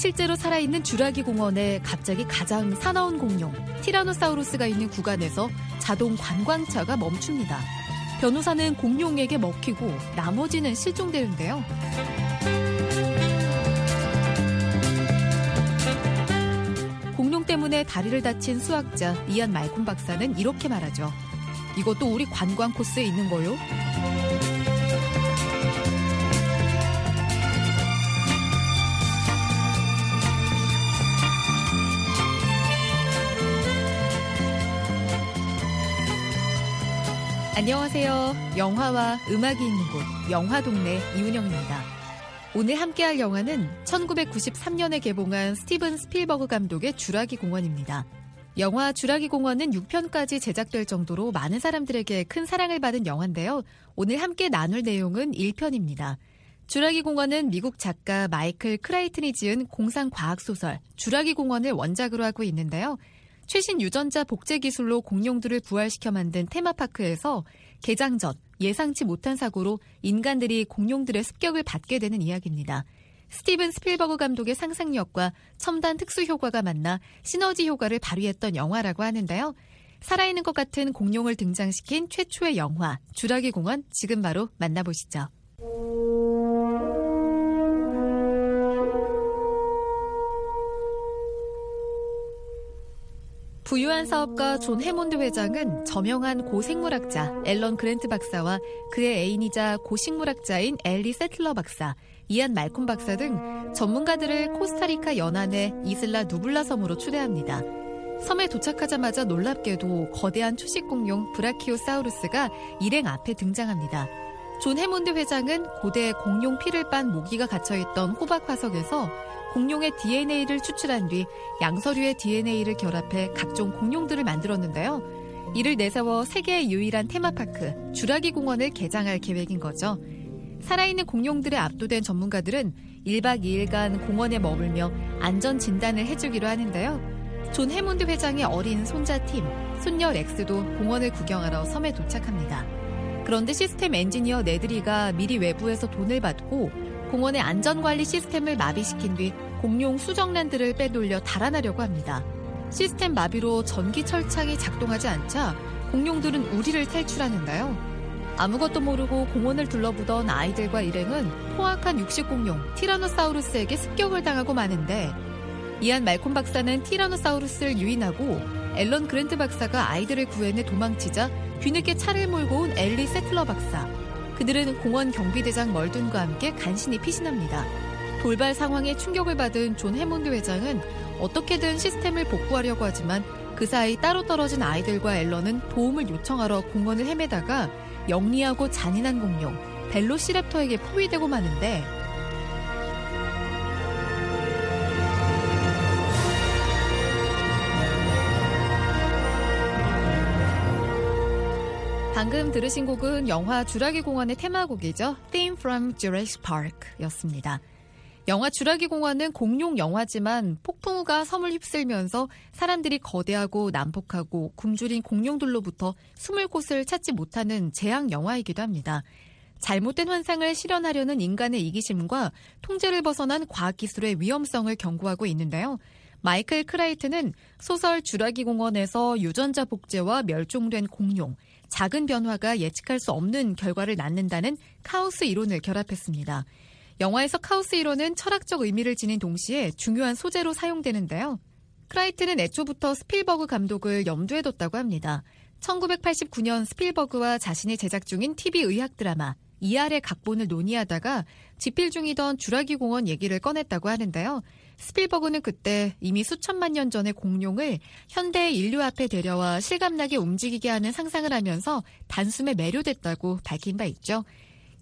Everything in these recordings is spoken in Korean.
실제로 살아있는 주라기 공원에 갑자기 가장 사나운 공룡 티라노사우루스가 있는 구간에서 자동 관광차가 멈춥니다. 변호사는 공룡에게 먹히고 나머지는 실종되는데요. 공룡 때문에 다리를 다친 수학자 이안 말콤 박사는 이렇게 말하죠. 이것도 우리 관광 코스에 있는 거요? 안녕하세요. 영화와 음악이 있는 곳, 영화동네 이운영입니다. 오늘 함께할 영화는 1993년에 개봉한 스티븐 스필버그 감독의 주라기 공원입니다. 영화 주라기 공원은 6편까지 제작될 정도로 많은 사람들에게 큰 사랑을 받은 영화인데요. 오늘 함께 나눌 내용은 1편입니다. 주라기 공원은 미국 작가 마이클 크라이튼이 지은 공상 과학 소설 주라기 공원을 원작으로 하고 있는데요. 최신 유전자 복제 기술로 공룡들을 부활시켜 만든 테마파크에서 개장 전 예상치 못한 사고로 인간들이 공룡들의 습격을 받게 되는 이야기입니다. 스티븐 스필버그 감독의 상상력과 첨단 특수 효과가 만나 시너지 효과를 발휘했던 영화라고 하는데요. 살아있는 것 같은 공룡을 등장시킨 최초의 영화 주라기 공원 지금 바로 만나보시죠. 부유한 사업가 존 해몬드 회장은 저명한 고생물학자 앨런 그랜트 박사와 그의 애인이자 고식물학자인 엘리 새틀러 박사, 이안 말콤 박사 등 전문가들을 코스타리카 연안의 이슬라 누블라 섬으로 초대합니다. 섬에 도착하자마자 놀랍게도 거대한 초식 공룡 브라키오사우루스가 일행 앞에 등장합니다. 존 해몬드 회장은 고대 공룡 피를 빤 모기가 갇혀있던 호박 화석에서 공룡의 DNA를 추출한 뒤 양서류의 DNA를 결합해 각종 공룡들을 만들었는데요. 이를 내세워 세계의 유일한 테마파크 주라기 공원을 개장할 계획인 거죠. 살아있는 공룡들에 압도된 전문가들은 1박 2일간 공원에 머물며 안전 진단을 해주기로 하는데요. 존 해몬드 회장의 어린 손자 팀, 손녀 렉스도 공원을 구경하러 섬에 도착합니다. 그런데 시스템 엔지니어 네드리가 미리 외부에서 돈을 받고 공원의 안전관리 시스템을 마비시킨 뒤 공룡 수정란들을 빼돌려 달아나려고 합니다. 시스템 마비로 전기 철창이 작동하지 않자 공룡들은 우리를 탈출하는데요. 아무것도 모르고 공원을 둘러보던 아이들과 일행은 포악한 육식공룡 티라노사우루스에게 습격을 당하고 마는데 이안 말콤 박사는 티라노사우루스를 유인하고 앨런 그랜트 박사가 아이들을 구해내 도망치자 뒤늦게 차를 몰고 온 엘리 세틀러 박사 그들은 공원 경비대장 멀둔과 함께 간신히 피신합니다. 돌발 상황에 충격을 받은 존 해몬드 회장은 어떻게든 시스템을 복구하려고 하지만 그 사이 따로 떨어진 아이들과 앨런은 도움을 요청하러 공원을 헤매다가 영리하고 잔인한 공룡 벨로시랩터에게 포위되고 마는데 방금 들으신 곡은 영화 주라기 공원의 테마곡이죠. Theme from Jurassic Park 였습니다. 영화 주라기 공원은 공룡 영화지만 폭풍우가 섬을 휩쓸면서 사람들이 거대하고 난폭하고 굶주린 공룡들로부터 숨을 곳을 찾지 못하는 재앙 영화이기도 합니다. 잘못된 환상을 실현하려는 인간의 이기심과 통제를 벗어난 과학기술의 위험성을 경고하고 있는데요. 마이클 크라이트는 소설 주라기 공원에서 유전자 복제와 멸종된 공룡, 작은 변화가 예측할 수 없는 결과를 낳는다는 카오스 이론을 결합했습니다. 영화에서 카오스 이론은 철학적 의미를 지닌 동시에 중요한 소재로 사용되는데요. 크라이튼은 애초부터 스필버그 감독을 염두에 뒀다고 합니다. 1989년 스필버그와 자신이 제작 중인 TV 의학 드라마 ER의 각본을 논의하다가 집필 중이던 주라기 공원 얘기를 꺼냈다고 하는데요. 스필버그는 그때 이미 수천만 년 전의 공룡을 현대의 인류 앞에 데려와 실감나게 움직이게 하는 상상을 하면서 단숨에 매료됐다고 밝힌 바 있죠.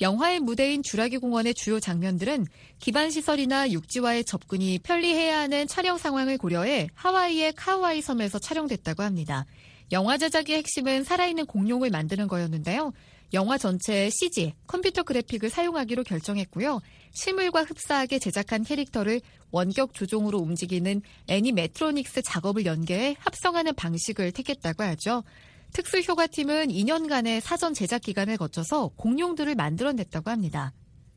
영화의 무대인 주라기 공원의 주요 장면들은 기반 시설이나 육지와의 접근이 편리해야 하는 촬영 상황을 고려해 하와이의 카우아이 섬에서 촬영됐다고 합니다. 영화 제작의 핵심은 살아있는 공룡을 만드는 거였는데요. 영화 전체에 CG, 컴퓨터 그래픽을 사용하기로 결정했고요. 실물과 흡사하게 제작한 캐릭터를 원격 조종으로 움직이는 애니메트로닉스 작업을 연계해 합성하는 방식을 택했다고 하죠. 특수 효과팀은 2년간의 사전 제작 기간을 거쳐서 공룡들을 만들어냈다고 합니다.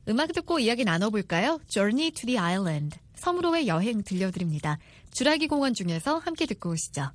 음악 듣고 이야기 나눠볼까요? Journey to the Island, 섬으로의 여행 들려드립니다. 주라기 공원 중에서 함께 듣고 오시죠.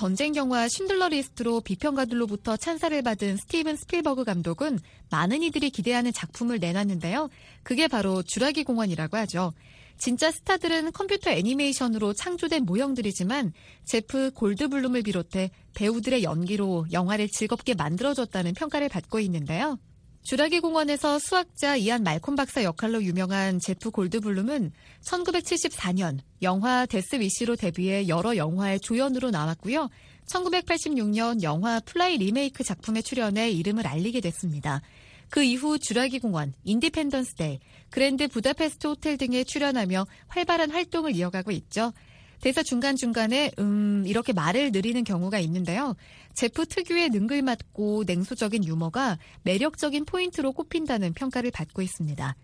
전쟁 영화 쉰들러 리스트로 비평가들로부터 찬사를 받은 스티븐 스필버그 감독은 많은 이들이 기대하는 작품을 내놨는데요. 그게 바로 주라기 공원이라고 하죠. 진짜 스타들은 컴퓨터 애니메이션으로 창조된 모형들이지만 제프 골드블룸을 비롯해 배우들의 연기로 영화를 즐겁게 만들어줬다는 평가를 받고 있는데요. 주라기 공원에서 수학자 이안 말콤 박사 역할로 유명한 제프 골드블룸은 1974년 영화 데스 위시로 데뷔해 여러 영화의 조연으로 나왔고요. 1986년 영화 플라이 리메이크 작품에 출연해 이름을 알리게 됐습니다. 그 이후 주라기 공원, 인디펜던스 데이, 그랜드 부다페스트 호텔 등에 출연하며 활발한 활동을 이어가고 있죠. 대사 중간중간에 음 이렇게 말을 늘이는 경우가 있는데요. 제프 특유의 능글맞고 냉소적인 유머가 매력적인 포인트로 꼽힌다는 평가를 받고 있습니다.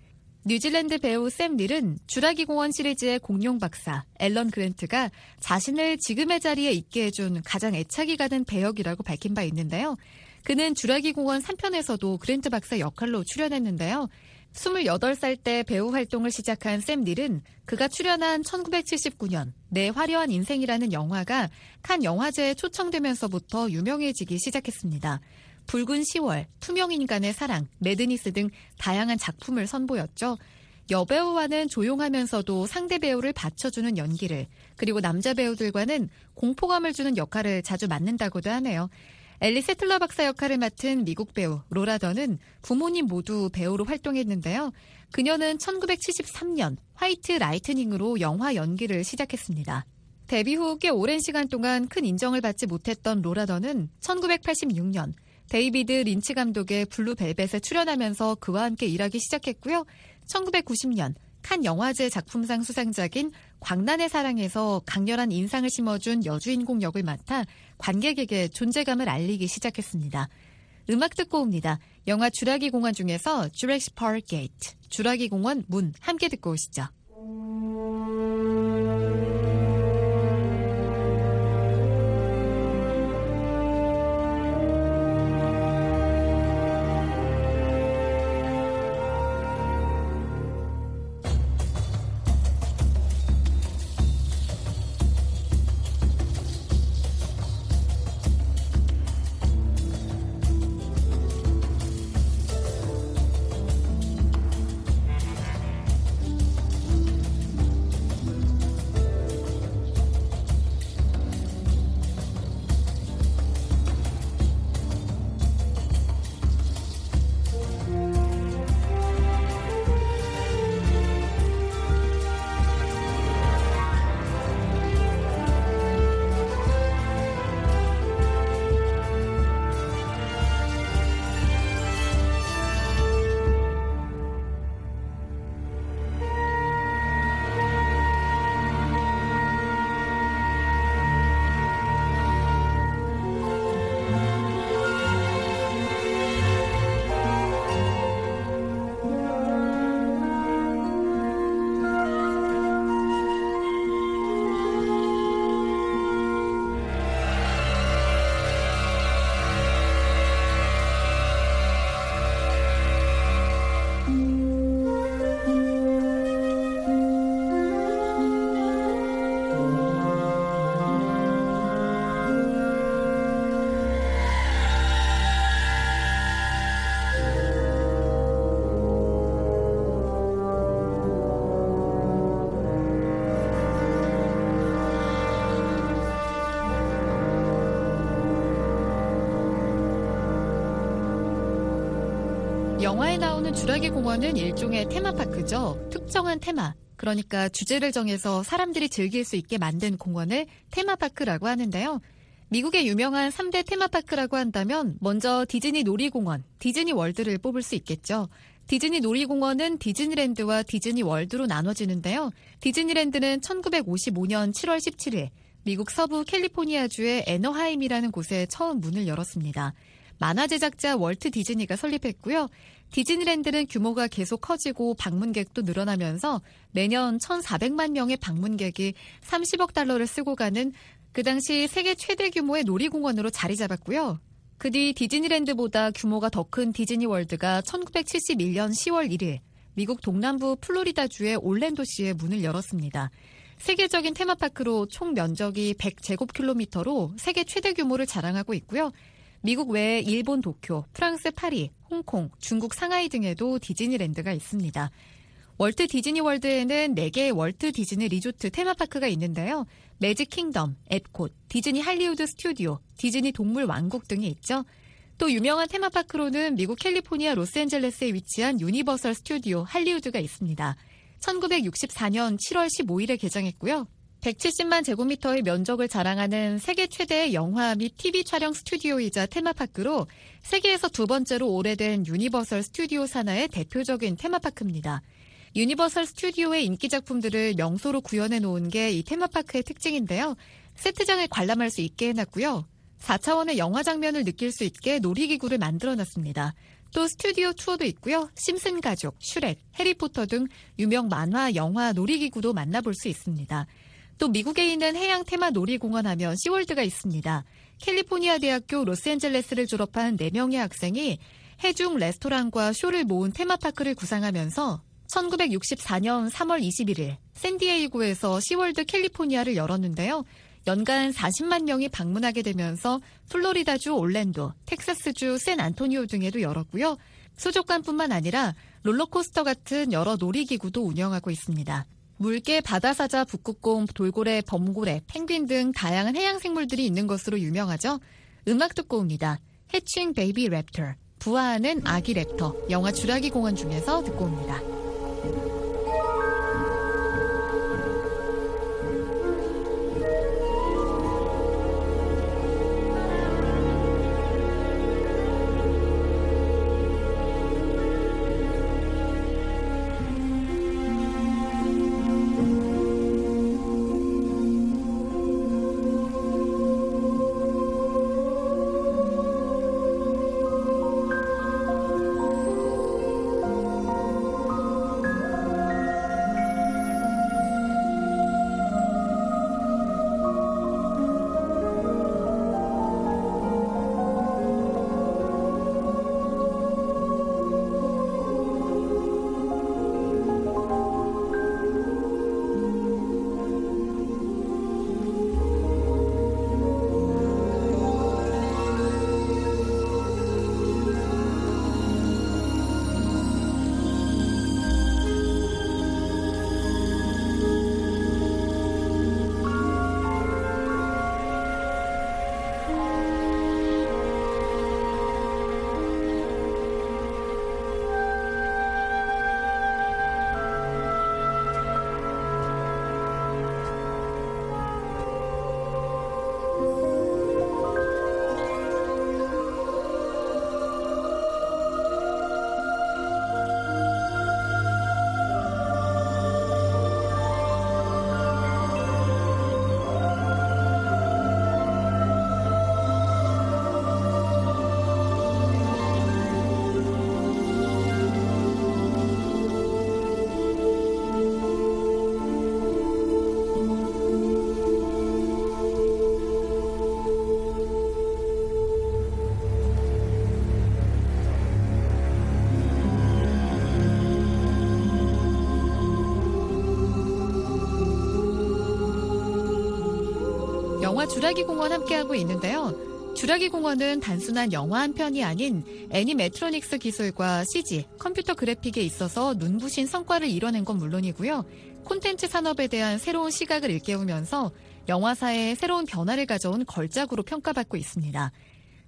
뉴질랜드 배우 샘 닐은 주라기 공원 시리즈의 공룡 박사 앨런 그랜트가 자신을 지금의 자리에 있게 해준 가장 애착이 가는 배역이라고 밝힌 바 있는데요. 그는 주라기 공원 3편에서도 그랜트 박사 역할로 출연했는데요. 28살 때 배우 활동을 시작한 샘 닐은 그가 출연한 1979년 내 화려한 인생이라는 영화가 칸 영화제에 초청되면서부터 유명해지기 시작했습니다. 붉은 10월, 투명인간의 사랑, 매드니스 등 다양한 작품을 선보였죠. 여배우와는 조용하면서도 상대 배우를 받쳐주는 연기를, 그리고 남자 배우들과는 공포감을 주는 역할을 자주 맡는다고도 하네요. 엘리 새틀러 박사 역할을 맡은 미국 배우 로라 던은 부모님 모두 배우로 활동했는데요. 그녀는 1973년 화이트 라이트닝으로 영화 연기를 시작했습니다. 데뷔 후 꽤 오랜 시간 동안 큰 인정을 받지 못했던 로라 던은 1986년 데이비드 린치 감독의 블루벨벳에 출연하면서 그와 함께 일하기 시작했고요. 1990년 칸 영화제 작품상 수상작인 광란의 사랑에서 강렬한 인상을 심어준 여주인공 역을 맡아 관객에게 존재감을 알리기 시작했습니다. 음악 듣고 옵니다. 영화 주라기 공원 중에서 Jurassic Park Gate, 주라기 공원 문 함께 듣고 오시죠. 주라기 공원은 일종의 테마파크죠. 특정한 테마, 그러니까 주제를 정해서 사람들이 즐길 수 있게 만든 공원을 테마파크라고 하는데요. 미국의 유명한 3대 테마파크라고 한다면 먼저 디즈니 놀이공원, 디즈니 월드를 뽑을 수 있겠죠. 디즈니 놀이공원은 디즈니랜드와 디즈니 월드로 나눠지는데요. 디즈니랜드는 1955년 7월 17일 미국 서부 캘리포니아주의 애너하임이라는 곳에 처음 문을 열었습니다. 만화 제작자 월트 디즈니가 설립했고요. 디즈니랜드는 규모가 계속 커지고 방문객도 늘어나면서 매년 1,400만 명의 방문객이 30억 달러를 쓰고 가는 그 당시 세계 최대 규모의 놀이공원으로 자리 잡았고요. 그 뒤 디즈니랜드보다 규모가 더 큰 디즈니 월드가 1971년 10월 1일 미국 동남부 플로리다주의 올랜도시에 문을 열었습니다. 세계적인 테마파크로 총 면적이 100제곱킬로미터로 세계 최대 규모를 자랑하고 있고요. 미국 외에 일본 도쿄, 프랑스 파리, 홍콩, 중국 상하이 등에도 디즈니랜드가 있습니다. 월트 디즈니 월드에는 4개의 월트 디즈니 리조트 테마파크가 있는데요. 매직 킹덤, 엡콧, 디즈니 할리우드 스튜디오, 디즈니 동물 왕국 등이 있죠. 또 유명한 테마파크로는 미국 캘리포니아 로스앤젤레스에 위치한 유니버설 스튜디오 할리우드가 있습니다. 1964년 7월 15일에 개장했고요. 170만 제곱미터의 면적을 자랑하는 세계 최대의 영화 및 TV 촬영 스튜디오이자 테마파크로 세계에서 두 번째로 오래된 유니버설 스튜디오 산하의 대표적인 테마파크입니다. 유니버설 스튜디오의 인기 작품들을 명소로 구현해 놓은 게 이 테마파크의 특징인데요. 세트장을 관람할 수 있게 해놨고요. 4차원의 영화 장면을 느낄 수 있게 놀이기구를 만들어 놨습니다. 또 스튜디오 투어도 있고요. 심슨 가족, 슈렉, 해리포터 등 유명 만화, 영화, 놀이기구도 만나볼 수 있습니다. 또 미국에 있는 해양 테마 놀이공원 하면 시월드가 있습니다. 캘리포니아 대학교 로스앤젤레스를 졸업한 4명의 학생이 해중 레스토랑과 쇼를 모은 테마파크를 구상하면서 1964년 3월 21일 샌디에이고에서 시월드 캘리포니아를 열었는데요. 연간 40만 명이 방문하게 되면서 플로리다주 올랜도, 텍사스주 샌안토니오 등에도 열었고요. 수족관뿐만 아니라 롤러코스터 같은 여러 놀이기구도 운영하고 있습니다. 물개, 바다사자, 북극곰, 돌고래, 범고래, 펭귄 등 다양한 해양 생물들이 있는 것으로 유명하죠. 음악 듣고 옵니다. 해칭 베이비 랩터, 부화하는 아기 랩터, 영화 주라기 공원 중에서 듣고 옵니다. 주라기 공원 함께하고 있는데요. 주라기 공원은 단순한 영화 한 편이 아닌 애니메트로닉스 기술과 CG, 컴퓨터 그래픽에 있어서 눈부신 성과를 이뤄낸 건 물론이고요. 콘텐츠 산업에 대한 새로운 시각을 일깨우면서 영화사에 새로운 변화를 가져온 걸작으로 평가받고 있습니다.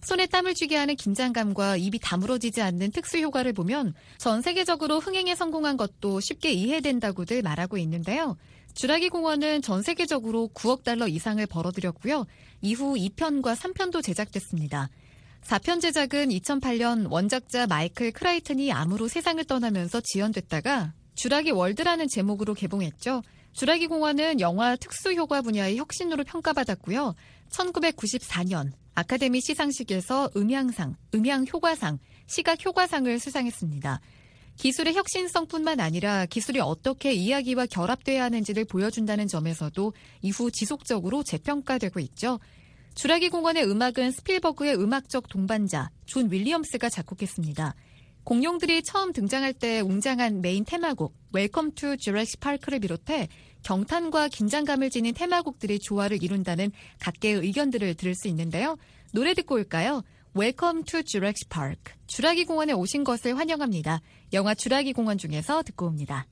손에 땀을 쥐게 하는 긴장감과 입이 다물어지지 않는 특수 효과를 보면 전 세계적으로 흥행에 성공한 것도 쉽게 이해된다고들 말하고 있는데요. 주라기 공원은 전 세계적으로 9억 달러 이상을 벌어들였고요. 이후 2편과 3편도 제작됐습니다. 4편 제작은 2008년 원작자 마이클 크라이튼이 암으로 세상을 떠나면서 지연됐다가 주라기 월드라는 제목으로 개봉했죠. 주라기 공원은 영화 특수효과 분야의 혁신으로 평가받았고요. 1994년 아카데미 시상식에서 음향상, 음향효과상, 시각효과상을 수상했습니다. 기술의 혁신성뿐만 아니라 기술이 어떻게 이야기와 결합돼야 하는지를 보여준다는 점에서도 이후 지속적으로 재평가되고 있죠. 주라기 공원의 음악은 스필버그의 음악적 동반자 존 윌리엄스가 작곡했습니다. 공룡들이 처음 등장할 때 웅장한 메인 테마곡 Welcome to Jurassic Park를 비롯해 경탄과 긴장감을 지닌 테마곡들이 조화를 이룬다는 각계의 의견들을 들을 수 있는데요. 노래 듣고 올까요? 웰컴 투 주렉시 파크. 주라기 공원에 오신 것을 환영합니다. 영화 주라기 공원 중에서 듣고 옵니다.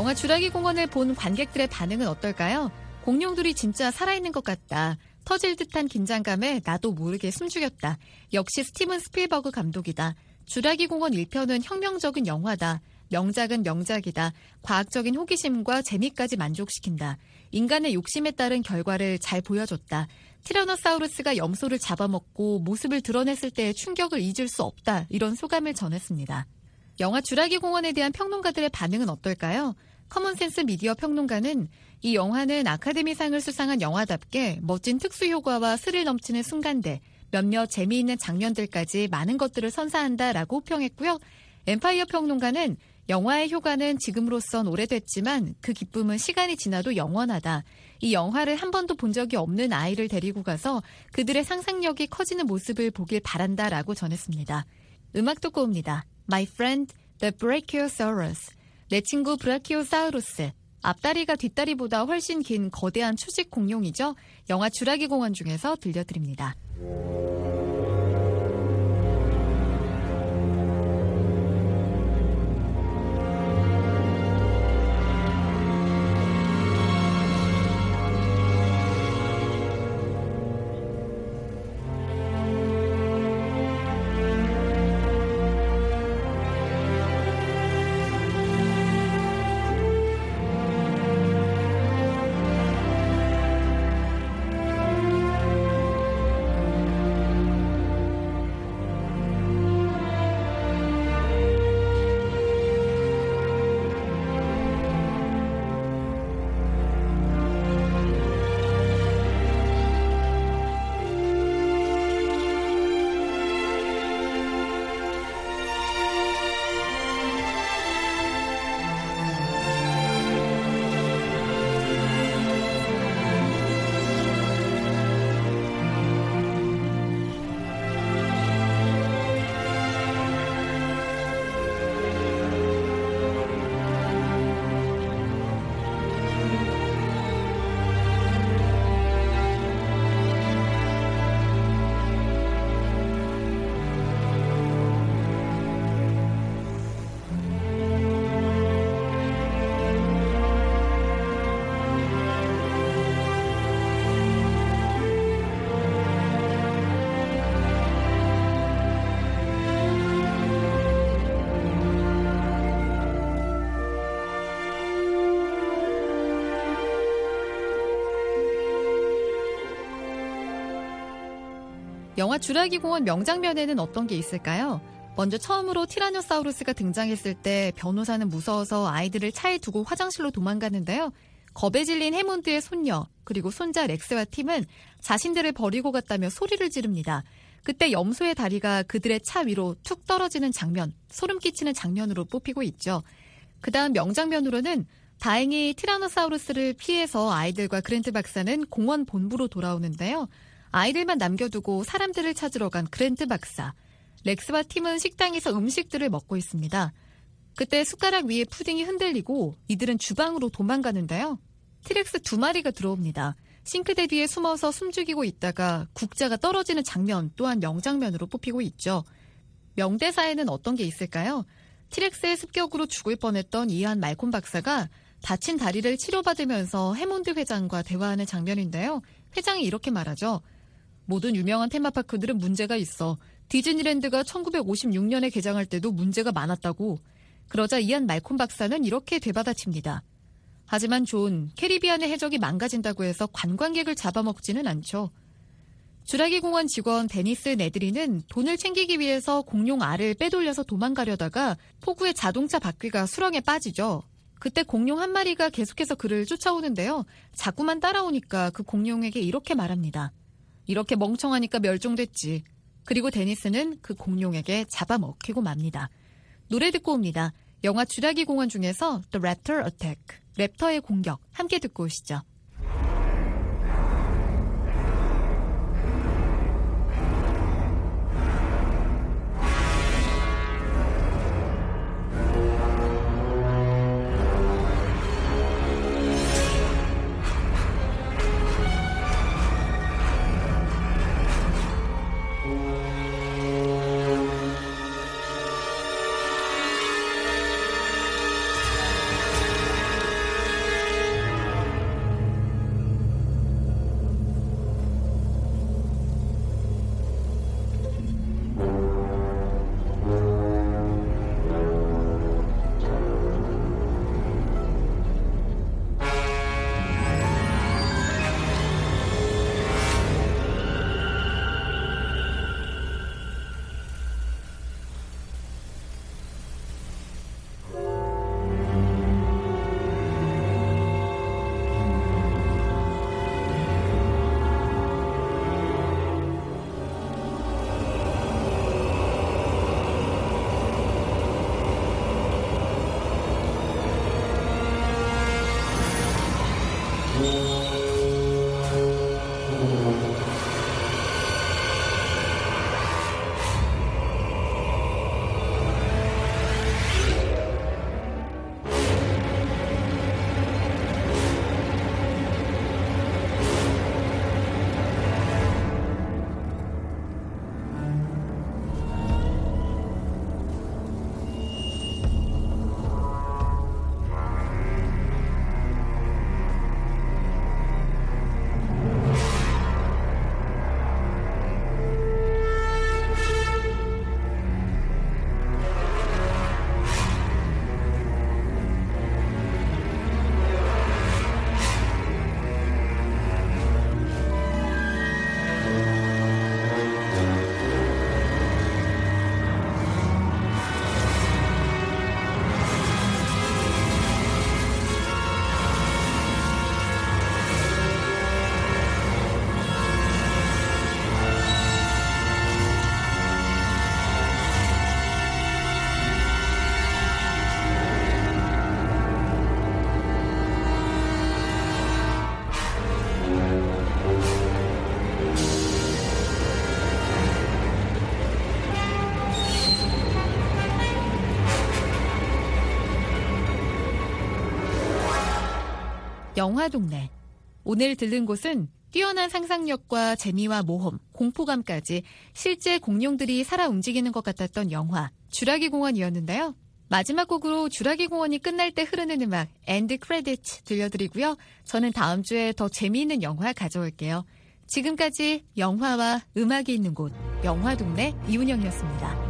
영화 주라기 공원을 본 관객들의 반응은 어떨까요? 공룡들이 진짜 살아있는 것 같다. 터질 듯한 긴장감에 나도 모르게 숨죽였다. 역시 스티븐 스필버그 감독이다. 주라기 공원 1편은 혁명적인 영화다. 명작은 명작이다. 과학적인 호기심과 재미까지 만족시킨다. 인간의 욕심에 따른 결과를 잘 보여줬다. 티라노사우루스가 염소를 잡아먹고 모습을 드러냈을 때의 충격을 잊을 수 없다. 이런 소감을 전했습니다. 영화 주라기 공원에 대한 평론가들의 반응은 어떨까요? Common Sense Media 평론가는 이 영화는 아카데미상을 수상한 영화답게 멋진 특수 효과와 스릴 넘치는 순간들, 몇몇 재미있는 장면들까지 많은 것들을 선사한다라고 평했고요. Empire 평론가는 영화의 효과는 지금으로선 오래됐지만 그 기쁨은 시간이 지나도 영원하다. 이 영화를 한 번도 본 적이 없는 아이를 데리고 가서 그들의 상상력이 커지는 모습을 보길 바란다라고 전했습니다. 음악 듣고 옵니다. My Friend the Brachiosaurus. 내 친구 브라키오사우루스. 앞다리가 뒷다리보다 훨씬 긴 거대한 초식 공룡이죠. 영화 주라기 공원 중에서 들려드립니다. 영화 주라기 공원 명장면에는 어떤 게 있을까요? 먼저 처음으로 티라노사우루스가 등장했을 때 변호사는 무서워서 아이들을 차에 두고 화장실로 도망가는데요. 겁에 질린 해몬드의 손녀 그리고 손자 렉스와 팀은 자신들을 버리고 갔다며 소리를 지릅니다. 그때 염소의 다리가 그들의 차 위로 툭 떨어지는 장면, 소름 끼치는 장면으로 뽑히고 있죠. 그 다음 명장면으로는 다행히 티라노사우루스를 피해서 아이들과 그랜트 박사는 공원 본부로 돌아오는데요. 아이들만 남겨두고 사람들을 찾으러 간 그랜트 박사. 렉스와 팀은 식당에서 음식들을 먹고 있습니다. 그때 숟가락 위에 푸딩이 흔들리고 이들은 주방으로 도망가는데요. T-Rex 두 마리가 들어옵니다. 싱크대 뒤에 숨어서 숨죽이고 있다가 국자가 떨어지는 장면 또한 명장면으로 뽑히고 있죠. 명대사에는 어떤 게 있을까요? T-Rex의 습격으로 죽을 뻔했던 이안 말콤 박사가 다친 다리를 치료받으면서 해몬드 회장과 대화하는 장면인데요. 회장이 이렇게 말하죠. 모든 유명한 테마파크들은 문제가 있어. 디즈니랜드가 1956년에 개장할 때도 문제가 많았다고. 그러자 이안 말콤 박사는 이렇게 되받아칩니다. 하지만 존, 캐리비안의 해적이 망가진다고 해서 관광객을 잡아먹지는 않죠. 주라기 공원 직원 데니스 네드리는 돈을 챙기기 위해서 공룡 알을 빼돌려서 도망가려다가 폭우에 자동차 바퀴가 수렁에 빠지죠. 그때 공룡 한 마리가 계속해서 그를 쫓아오는데요. 자꾸만 따라오니까 그 공룡에게 이렇게 말합니다. 이렇게 멍청하니까 멸종됐지. 그리고 데니스는 그 공룡에게 잡아먹히고 맙니다. 노래 듣고 옵니다. 영화 주라기 공원 중에서 The Raptor Attack, 랩터의 공격 함께 듣고 오시죠. Lord. 영화 동네. 오늘 들른 곳은 뛰어난 상상력과 재미와 모험, 공포감까지 실제 공룡들이 살아 움직이는 것 같았던 영화 주라기 공원이었는데요. 마지막 곡으로 주라기 공원이 끝날 때 흐르는 음악 end credit 들려드리고요. 저는 다음 주에 더 재미있는 영화 가져올게요. 지금까지 영화와 음악이 있는 곳 영화 동네 이운영이었습니다.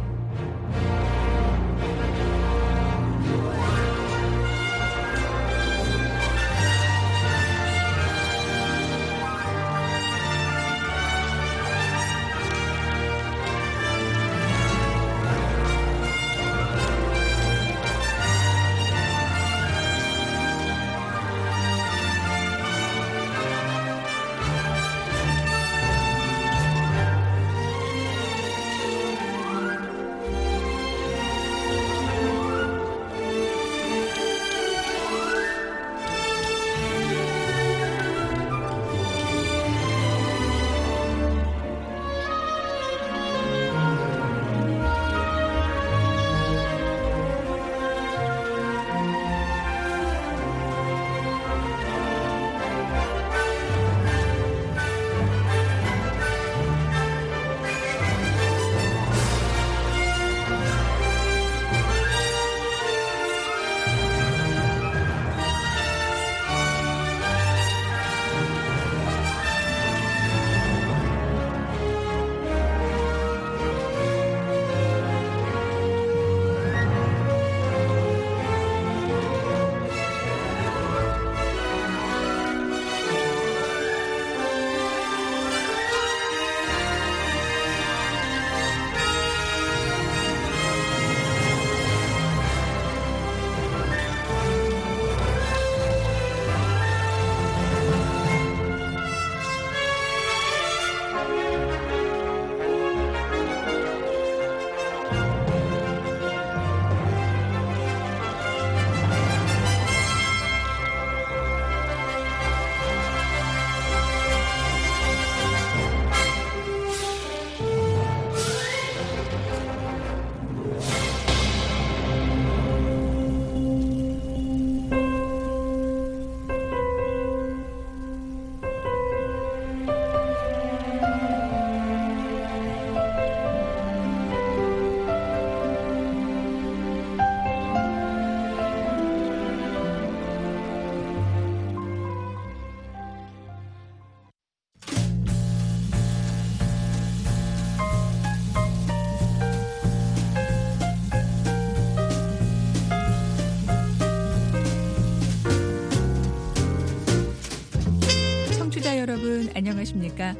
안녕하십니까.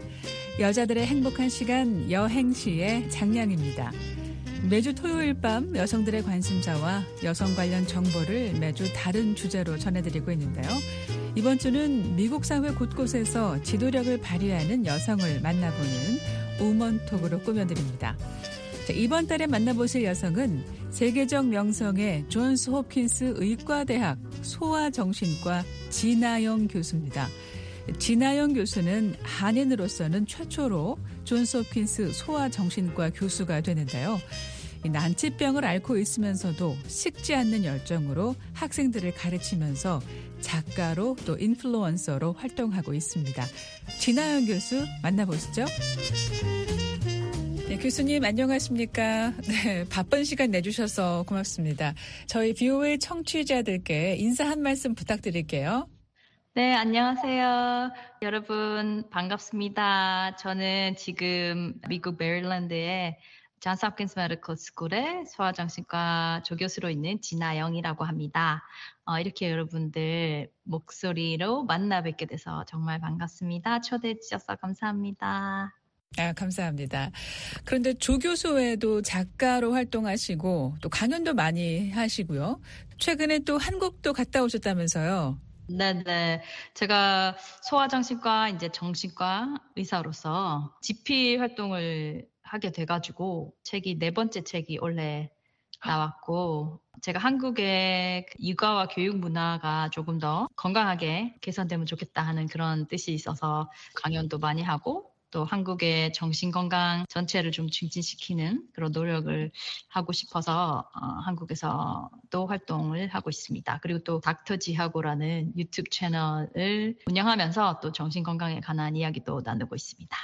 여자들의 행복한 시간 여행시의 장량입니다. 매주 토요일 밤 여성들의 관심사와 여성 관련 정보를 매주 다른 주제로 전해드리고 있는데요. 이번 주는 미국 사회 곳곳에서 지도력을 발휘하는 여성을 만나보는 우먼톡으로 꾸며드립니다. 자, 이번 달에 만나보실 여성은 세계적 명성의 존스 홉킨스 의과대학 소아정신과 진아영 교수입니다. 진아영 교수는 한인으로서는 최초로 존스 홉킨스 소아정신과 교수가 되는데요. 난치병을 앓고 있으면서도 식지 않는 열정으로 학생들을 가르치면서 작가로 또 인플루언서로 활동하고 있습니다. 진아영 교수 만나보시죠. 네, 교수님 안녕하십니까? 네, 바쁜 시간 내주셔서 고맙습니다. 저희 VOA 청취자들께 인사 한 말씀 부탁드릴게요. 네, 안녕하세요. 여러분, 반갑습니다. 저는 지금 미국 메릴랜드의 Johns Hopkins Medical School의 소아정신과 조교수로 있는 지나영이라고 합니다. 어, 이렇게 여러분들 목소리로 만나 뵙게 돼서 정말 반갑습니다. 초대해 주셔서 감사합니다. 아, 감사합니다. 그런데 조 교수 외에도 작가로 활동하시고 또 강연도 많이 하시고요. 최근에 또 한국도 갔다 오셨다면서요. 네네. 제가 소아정신과 이제 정신과 의사로서 GP 활동을 하게 돼가지고 책이 네 번째 책이 원래 나왔고 제가 한국의 육아와 교육 문화가 조금 더 건강하게 개선되면 좋겠다 하는 그런 뜻이 있어서 강연도 많이 하고 또 한국의 정신 건강 전체를 좀 증진시키는 그런 노력을 하고 싶어서 어, 한국에서도 활동을 하고 있습니다. 그리고 또 닥터 지하고라는 유튜브 채널을 운영하면서 또 정신 건강에 관한 이야기도 나누고 있습니다.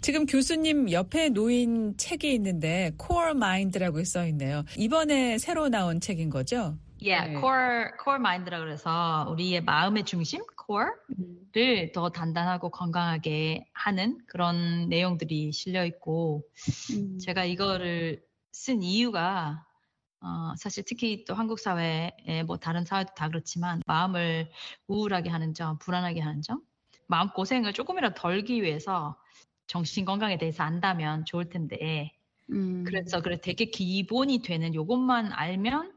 지금 교수님 옆에 놓인 책이 있는데 Core Mind라고 써 있네요. 이번에 새로 나온 책인 거죠? Yeah, 네. core core mind라 그래서 우리의 마음의 중심 core를 더 단단하고 건강하게 하는 그런 내용들이 실려 있고 음. 제가 이거를 쓴 이유가 어, 사실 특히 또 한국 사회에 뭐 다른 사회도 다 그렇지만 마음을 우울하게 하는 점, 불안하게 하는 점, 마음 고생을 조금이라도 덜기 위해서 정신 건강에 대해서 안다면 좋을 텐데 음. 그래서 그래 되게 기본이 되는 요것만 알면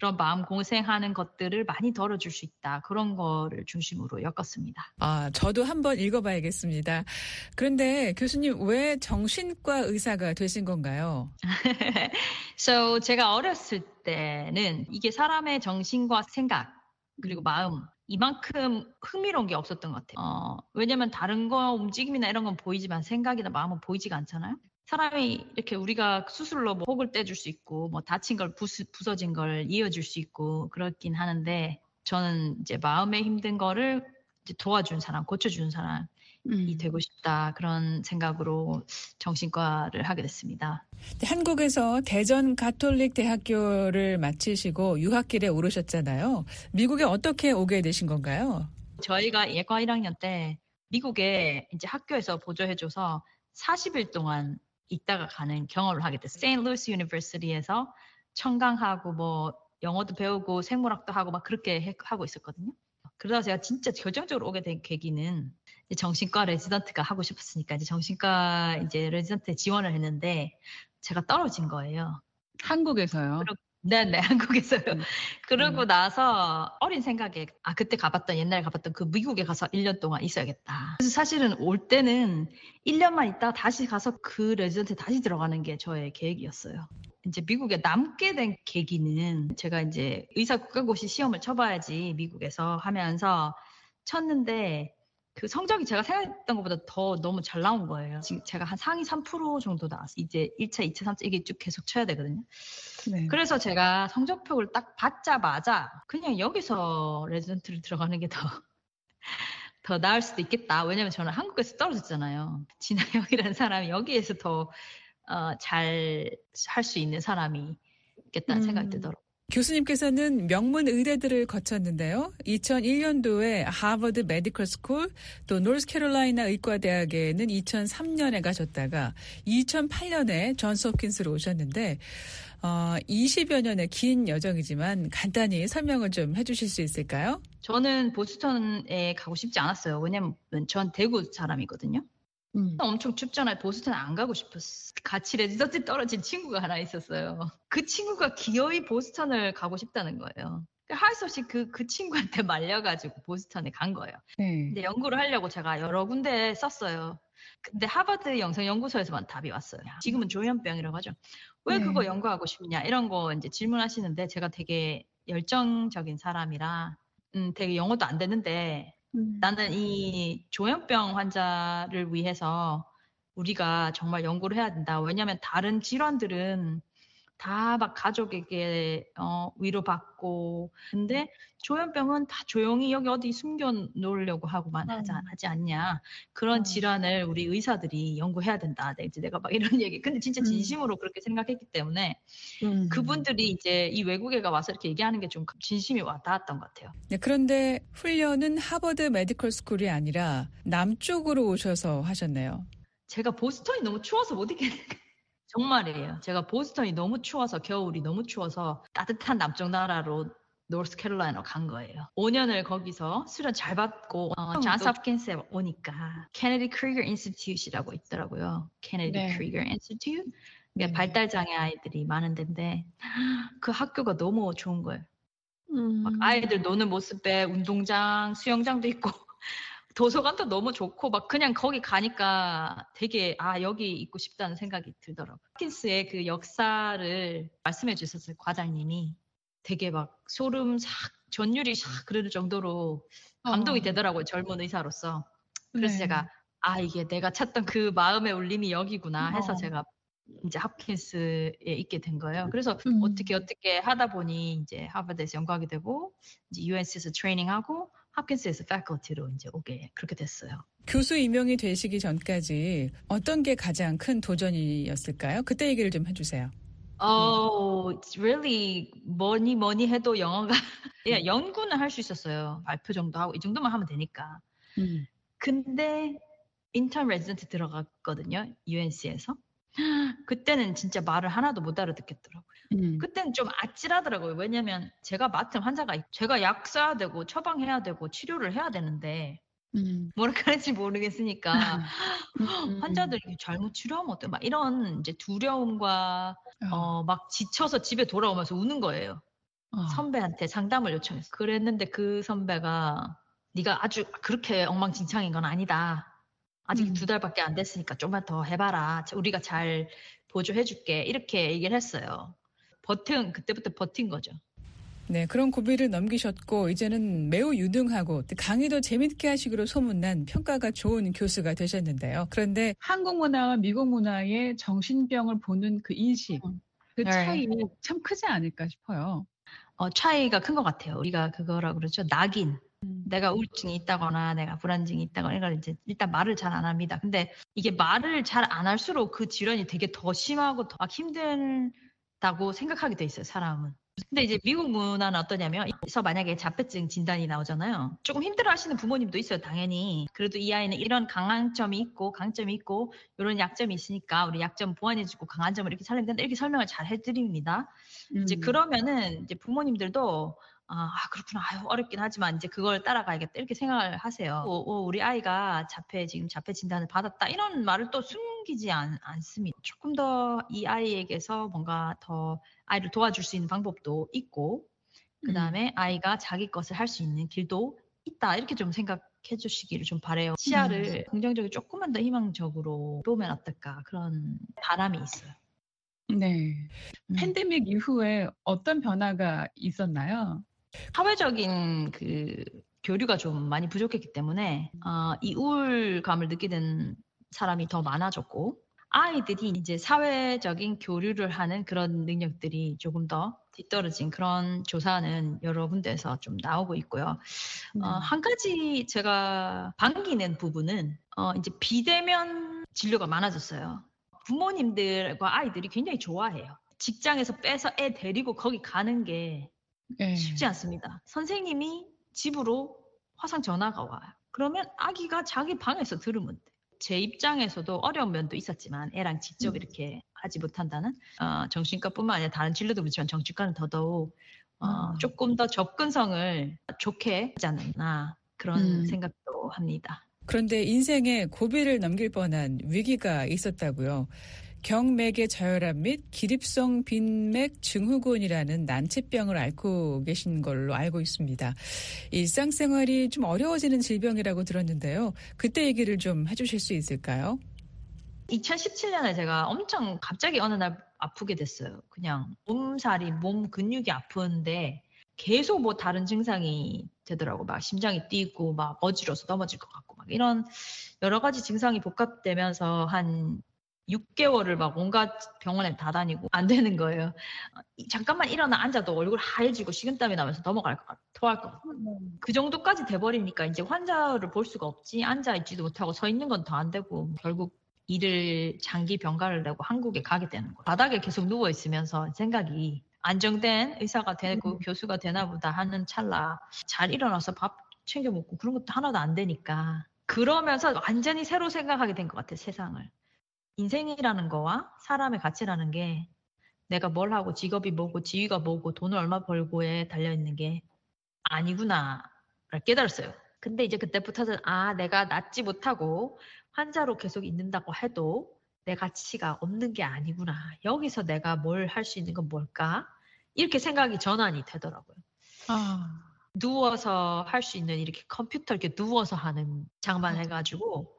그런 마음 고생하는 것들을 많이 덜어줄 수 있다. 그런 거를 중심으로 엮었습니다. 아, 저도 한번 읽어봐야겠습니다. 그런데 교수님 왜 정신과 의사가 되신 건가요? so 제가 어렸을 때는 이게 사람의 정신과 생각 그리고 마음 이만큼 흥미로운 게 없었던 것 같아요. 어, 왜냐면 다른 거 움직임이나 이런 건 보이지만 생각이나 마음은 보이지가 않잖아요. 사람이 이렇게 우리가 수술로 뭐 혹을 떼줄 수 있고 뭐 다친 걸 부수, 부서진 걸 이어줄 수 있고 그렇긴 하는데 저는 이제 마음에 힘든 거를 도와준 사람, 고쳐주는 사람이 음. 되고 싶다 그런 생각으로 정신과를 하게 됐습니다. 한국에서 대구 가톨릭 대학교를 마치시고 유학길에 오르셨잖아요. 미국에 어떻게 오게 되신 건가요? 저희가 예과 1학년 때 미국에 이제 학교에서 보조해줘서 40일 동안 있다가 가는 경험을 하게 됐어요. Saint Louis University에서 청강하고 뭐 영어도 배우고 생물학도 하고 막 그렇게 해- 하고 있었거든요. 그러다 제가 진짜 결정적으로 오게 된 계기는 정신과 레지던트가 하고 싶었으니까 이제 정신과 이제 레지던트에 지원을 했는데 제가 떨어진 거예요. 한국에서요. 네네 한국에서요. 음. 그러고 나서 어린 생각에 아 그때 가봤던 옛날에 가봤던 그 미국에 가서 1년 동안 있어야겠다. 그래서 사실은 올 때는 1년만 있다가 다시 가서 그 레지던트에 다시 들어가는 게 저의 계획이었어요. 이제 미국에 남게 된 계기는 제가 이제 의사 국가고시 시험을 쳐봐야지 미국에서 하면서 쳤는데 그 성적이 제가 생각했던 것보다 더 너무 잘 나온 거예요. 지금 제가 한 상위 3% 정도 나왔어요. 이제 1차, 2차, 3차 이게 쭉 계속 쳐야 되거든요. 네. 그래서 제가 성적표를 딱 받자마자 그냥 여기서 레지던트를 들어가는 게 더, 더 나을 수도 있겠다. 왜냐면 저는 한국에서 떨어졌잖아요. 진아영이라는 사람이 여기에서 더, 어, 잘할 수 있는 사람이 있겠다는 음. 생각이 들더라고요. 교수님께서는 명문 의대들을 거쳤는데요. 2001년도에 Harvard Medical School 또 노스캐롤라이나 의과대학에는 2003년에 가셨다가 2008년에 Johns Hopkins로 오셨는데 어, 20여 년의 긴 여정이지만 간단히 설명을 좀 해주실 수 있을까요? 저는 보스턴에 가고 싶지 않았어요. 왜냐면 전 대구 사람이거든요. 음. 엄청 춥잖아요. 보스턴 안 가고 싶었어. 같이 레지던트 떨어진 친구가 하나 있었어요. 그 친구가 기어이 보스턴을 가고 싶다는 거예요. 할 수 없이 그, 그 친구한테 말려가지고 보스턴에 간 거예요. 네. 근데 연구를 하려고 제가 여러 군데 썼어요. 근데 하버드 영성연구소에서만 답이 왔어요. 지금은 조현병이라고 하죠. 왜 네. 그거 연구하고 싶냐 이런 거 이제 질문하시는데 제가 되게 열정적인 사람이라 음, 되게 영어도 안 되는데 음. 나는 이 조현병 환자를 위해서 우리가 정말 연구를 해야 된다. 왜냐하면 다른 질환들은 다 막 가족에게 어, 위로받고 근데 조현병은 다 조용히 여기 어디 숨겨 놓으려고 하고만 하지, 음. 하지 않냐. 그런 음. 질환을 우리 의사들이 연구해야 된다. 네, 이제 내가 막 이런 얘기. 근데 진짜 음. 진심으로 그렇게 생각했기 때문에 음. 그분들이 이제 이 외국에 가 와서 이렇게 얘기하는 게 좀 진심이 와닿았던 것 같아요. 네, 그런데 훈련은 Harvard Medical School이 아니라 남쪽으로 오셔서 하셨네요. 제가 보스턴이 너무 추워서 못 있겠는 거예요. 정말이에요. 제가 보스턴이 너무 추워서 겨울이 너무 추워서 따뜻한 남쪽 나라로 노스캐롤라이나로 간 거예요. 5년을 거기서 수련 잘 받고 어, Johns Hopkins에 오니까 Kennedy Krieger Institute라고 있더라고요. Kennedy 네. Krieger Institute. 네. 이게 발달 장애 아이들이 많은 데인데 그 학교가 너무 좋은 거예요. 음. 막 아이들 노는 모습에 운동장, 수영장도 있고 도서관도 너무 좋고 막 그냥 거기 가니까 되게 아 여기 있고 싶다는 생각이 들더라고요. 홉킨스의 그 역사를 말씀해 주셨어요 과장님이 되게 막 소름 싹 전율이 싹 그럴 정도로 감동이 어. 되더라고요 젊은 의사로서. 그래서 네. 제가 아 이게 내가 찾던 그 마음의 울림이 여기구나 해서 어. 제가 이제 합킨스에 있게 된 거예요. 그래서 음. 어떻게 어떻게 하다 보니 이제 하버드에서 연구하게 되고 이제 UNC에서 트레이닝하고 합킨스에서 패컬티로 이제 오게 그렇게 됐어요. 교수 임용이 되시기 전까지 어떤 게 가장 큰 도전이었을까요? 그때 얘기를 좀 해주세요. Oh, it's really 뭐니 뭐니 해도 영어가 예, 연구는 할 수 있었어요. 발표 정도 하고 이 정도만 하면 되니까. 음. 근데 인턴 레지던트 들어갔거든요. UNC에서. 그때는 진짜 말을 하나도 못 알아듣겠더라고요. 음. 그때는 좀 아찔하더라고요. 왜냐면 제가 맡은 환자가 있- 제가 약 써야 되고 처방해야 되고 치료를 해야 되는데 음. 뭐라 그럴지 모르겠으니까 음. 환자들이 잘못 치료하면 어때? 막 이런 이제 두려움과 어. 어, 막 지쳐서 집에 돌아오면서 우는 거예요. 어. 선배한테 상담을 요청했어. 그랬는데 그 선배가 네가 아주 그렇게 엉망진창인 건 아니다. 아직 음. 두 달밖에 안 됐으니까 좀만 더 해봐라. 우리가 잘 보조해줄게. 이렇게 얘기를 했어요. 버틴 그때부터 버틴 거죠. 네, 그런 고비를 넘기셨고 이제는 매우 유능하고 또 강의도 재밌게 하시기로 소문난 평가가 좋은 교수가 되셨는데요. 그런데 한국 문화와 미국 문화의 정신병을 보는 그 인식, 음. 그 네. 차이 참 크지 않을까 싶어요. 어, 차이가 큰 것 같아요. 우리가 그거라 그러죠. 낙인. 음. 내가 우울증이 있다거나 내가 불안증이 있다거나 이걸 이제 일단 말을 잘 안 합니다. 근데 이게 말을 잘 안 할수록 그 질환이 되게 더 심하고 더 힘들 다고 생각하게 돼 있어요, 사람은. 근데 이제 미국 문화는 어떠냐면, 그래서 만약에 자폐증 진단이 나오잖아요. 조금 힘들어 하시는 부모님도 있어요, 당연히. 그래도 이 아이는 이런 강한 점이 있고, 강점이 있고, 이런 약점이 있으니까 우리 약점 보완해주고 강한 점을 이렇게 살리면 된다. 이렇게 설명을 잘 해드립니다. 이제 음. 그러면은 이제 부모님들도 아, 아, 그렇구나 아유 어렵긴 하지만 이제 그걸 따라가야겠다 이렇게 생각을 하세요. 오, 오, 우리 아이가 자폐 지금 자폐 진단을 받았다 이런 말을 또 숨기지 않, 않습니다. 조금 더 이 아이에게서 뭔가 더 아이를 도와줄 수 있는 방법도 있고 그 다음에 아이가 자기 것을 할 수 있는 길도 있다 이렇게 좀 생각해 주시기를 좀 바래요. 시야를 긍정적으로 조금만 더 희망적으로 보면 어떨까 그런 바람이 있어요. 네. 음. 팬데믹 이후에 어떤 변화가 있었나요? 사회적인 그 교류가 좀 많이 부족했기 때문에 어, 이 우울감을 느끼는 사람이 더 많아졌고 아이들이 이제 사회적인 교류를 하는 그런 능력들이 조금 더 뒤떨어진 그런 조사는 여러 군데에서 좀 나오고 있고요. 네. 어, 한 가지 제가 반기는 부분은 어, 이제 비대면 진료가 많아졌어요. 부모님들과 아이들이 굉장히 좋아해요. 직장에서 빼서 애 데리고 거기 가는 게 네. 쉽지 않습니다. 선생님이 집으로 화상 전화가 와요. 그러면 아기가 자기 방에서 들으면 돼. 제 입장에서도 어려운 면도 있었지만 애랑 직접 음. 이렇게 하지 못한다는 어, 정신과뿐만 아니라 다른 진료도 그렇지만 정신과는 더더욱 어, 음. 조금 더 접근성을 좋게 하지 않았나 그런 음. 생각도 합니다. 그런데 인생에 고비를 넘길 뻔한 위기가 있었다고요. 경맥의 저혈압 및 기립성 빈맥 증후군이라는 난치병을 앓고 계신 걸로 알고 있습니다. 일상생활이 좀 어려워지는 질병이라고 들었는데요. 그때 얘기를 좀 해주실 수 있을까요? 2017년에 제가 엄청 갑자기 어느 날 아프게 됐어요. 그냥 몸살이 몸 근육이 아픈데 계속 뭐 다른 증상이 되더라고. 막 심장이 뛰고 막 어지러워서 넘어질 것 같고 막 이런 여러 가지 증상이 복합되면서 한 6개월을 막 온갖 병원에 다 다니고 안 되는 거예요. 잠깐만 일어나 앉아도 얼굴 하얘지고 식은땀이 나면서 넘어갈 것 같아. 토할 것 같아. 그 정도까지 돼버리니까 이제 환자를 볼 수가 없지 앉아 있지도 못하고 서 있는 건 더 안 되고 결국 일을 장기 병가를 내고 한국에 가게 되는 거예요. 바닥에 계속 누워 있으면서 생각이 안정된 의사가 되고 교수가 되나 보다 하는 찰나 잘 일어나서 밥 챙겨 먹고 그런 것도 하나도 안 되니까 그러면서 완전히 새로 생각하게 된 것 같아요 세상을 인생이라는 거와 사람의 가치라는 게 내가 뭘 하고 직업이 뭐고 지위가 뭐고 돈을 얼마 벌고에 달려 있는 게 아니구나를 깨달았어요. 근데 이제 그때부터는 아 내가 낫지 못하고 환자로 계속 있는다고 해도 내 가치가 없는 게 아니구나. 여기서 내가 뭘 할 수 있는 건 뭘까? 이렇게 생각이 전환이 되더라고요. 아, 누워서 할 수 있는 이렇게 컴퓨터 이렇게 누워서 하는 장만 해가지고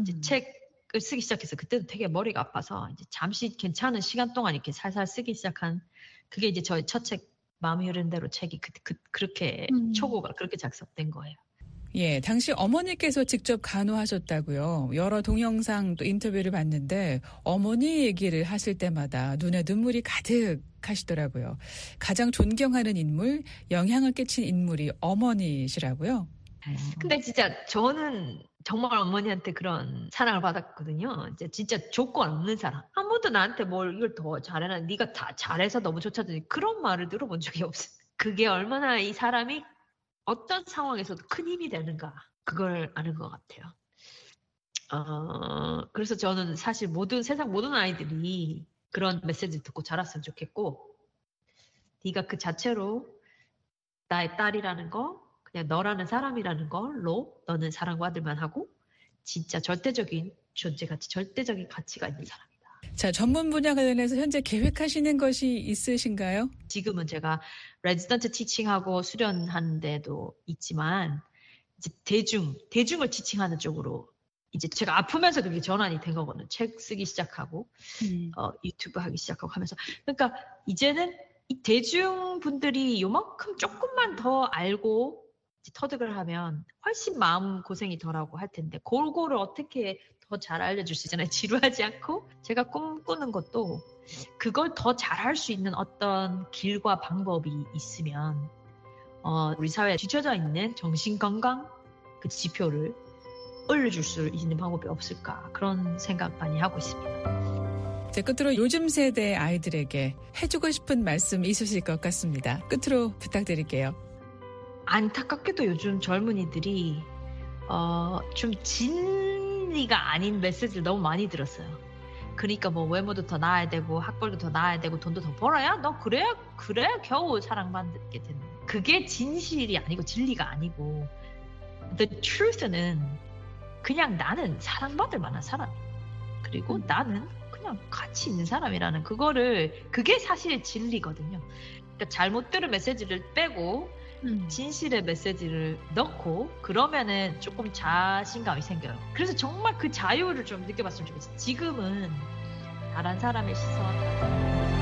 이제 음. 책을 쓰기 시작해서 그때도 되게 머리가 아파서 이제 잠시 괜찮은 시간 동안 이렇게 살살 쓰기 시작한 그게 이제 저의 첫 책 마음이 흐르는 대로 책이 그, 그, 그렇게 음. 초고가 그렇게 작성된 거예요. 예, 당시 어머니께서 직접 간호하셨다고요. 여러 동영상 또 인터뷰를 봤는데 어머니 얘기를 하실 때마다 눈에 눈물이 가득 하시더라고요. 가장 존경하는 인물, 영향을 끼친 인물이 어머니시라고요. 근데 진짜 저는 정말 어머니한테 그런 사랑을 받았거든요. 이제 진짜 조건 없는 사랑. 한 번도 나한테 뭘 이걸 더 잘해라. 네가 다 잘해서 너무 좋다더니 그런 말을 들어본 적이 없어요. 그게 얼마나 이 사람이 어떤 상황에서도 큰 힘이 되는가 그걸 아는 것 같아요. 어, 그래서 저는 사실 모든 세상 모든 아이들이 그런 메시지 듣고 자랐으면 좋겠고 네가 그 자체로 나의 딸이라는 거 그냥 너라는 사람이라는 걸로 너는 사랑받을 만 하고 진짜 절대적인 존재가치, 절대적인 가치가 있는 사람이다. 자, 전문 분야 관련해서 현재 계획하시는 것이 있으신가요? 지금은 제가 레지던트 teaching하고 수련하는 데도 있지만 이제 대중, 대중을 teaching하는 쪽으로 이제 제가 아프면서 그게 전환이 된 거거든요. 책 쓰기 시작하고 음. 어, 유튜브 하기 시작하고 하면서 그러니까 이제는 이 대중분들이 요만큼 조금만 더 알고 터득을 하면 훨씬 마음 고생이 덜하고 할 텐데 골고루 어떻게 더 잘 알려줄 수 있잖아요. 지루하지 않고 제가 꿈꾸는 것도 그걸 더 잘할 수 있는 어떤 길과 방법이 있으면 어, 우리 사회에 뒤쳐져 있는 정신 건강 그 지표를 올려줄 수 있는 방법이 없을까 그런 생각 많이 하고 있습니다. 제 끝으로 요즘 세대 아이들에게 해주고 싶은 말씀 있으실 것 같습니다. 끝으로 부탁드릴게요. 안타깝게도 요즘 젊은이들이 어, 좀 진리가 아닌 메시지를 너무 많이 들었어요. 그러니까 뭐 외모도 더 나아야 되고 학벌도 더 나아야 되고 돈도 더 벌어야 너 그래야 그래야 겨우 사랑받게 되는. 그게 진실이 아니고 진리가 아니고 the truth는 그냥 나는 사랑받을 만한 사람. 그리고 음. 나는 그냥 가치 있는 사람이라는 그거를 그게 사실 진리거든요. 그러니까 잘못 들은 메시지를 빼고 음. 진실의 메시지를 넣고 그러면은 조금 자신감이 생겨요. 그래서 정말 그 자유를 좀 느껴봤으면 좋겠어요. 지금은 다른 사람의 시선.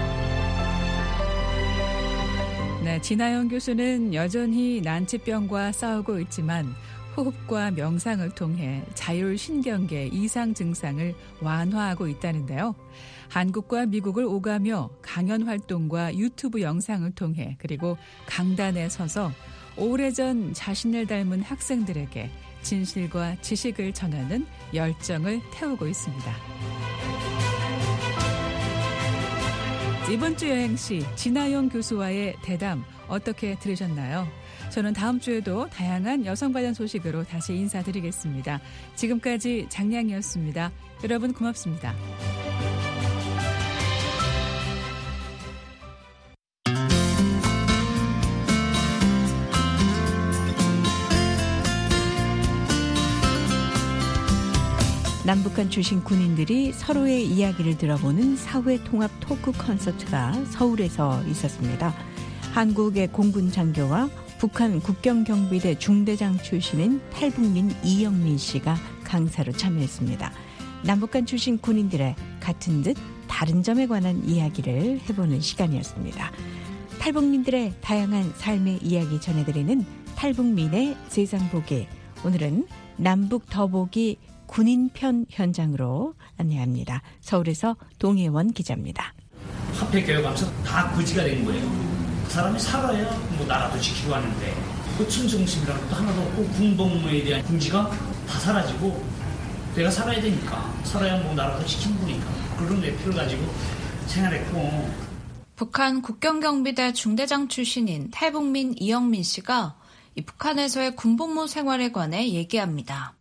네, 진아영 교수는 여전히 난치병과 싸우고 있지만 호흡과 명상을 통해 자율신경계 이상 증상을 완화하고 있다는데요. 한국과 미국을 오가며 강연 활동과 유튜브 영상을 통해 그리고 강단에 서서 오래전 자신을 닮은 학생들에게 진실과 지식을 전하는 열정을 태우고 있습니다. 이번 주 여행 시 진아영 교수와의 대담 어떻게 들으셨나요? 저는 다음 주에도 다양한 여성 관련 소식으로 다시 인사드리겠습니다. 지금까지 장량이었습니다. 여러분 고맙습니다. 남북한 출신 군인들이 서로의 이야기를 들어보는 사회 통합 토크 콘서트가 서울에서 있었습니다. 한국의 공군 장교와 북한 국경경비대 중대장 출신인 탈북민 이영민 씨가 강사로 참여했습니다. 남북한 출신 군인들의 같은 듯 다른 점에 관한 이야기를 해보는 시간이었습니다. 탈북민들의 다양한 삶의 이야기 전해드리는 탈북민의 세상 보기. 오늘은 남북 더보기 군인편 현장으로 안내합니다. 서울에서 동해원 기자입니다. 화폐 개혁하면서 다 구지가 된 거예요. 그 사람이 살아야 뭐 나라도 지키고 하는데 그 충성심이라는 것도 하나도 없고 군복무에 대한 궁지가 다 사라지고 내가 살아야 되니까 살아야 뭐 나라도 지키는 거니까 그런 내표를 가지고 생활했고 북한 국경경비대 중대장 출신인 탈북민 이영민 씨가 이 북한에서의 군복무 생활에 관해 얘기합니다.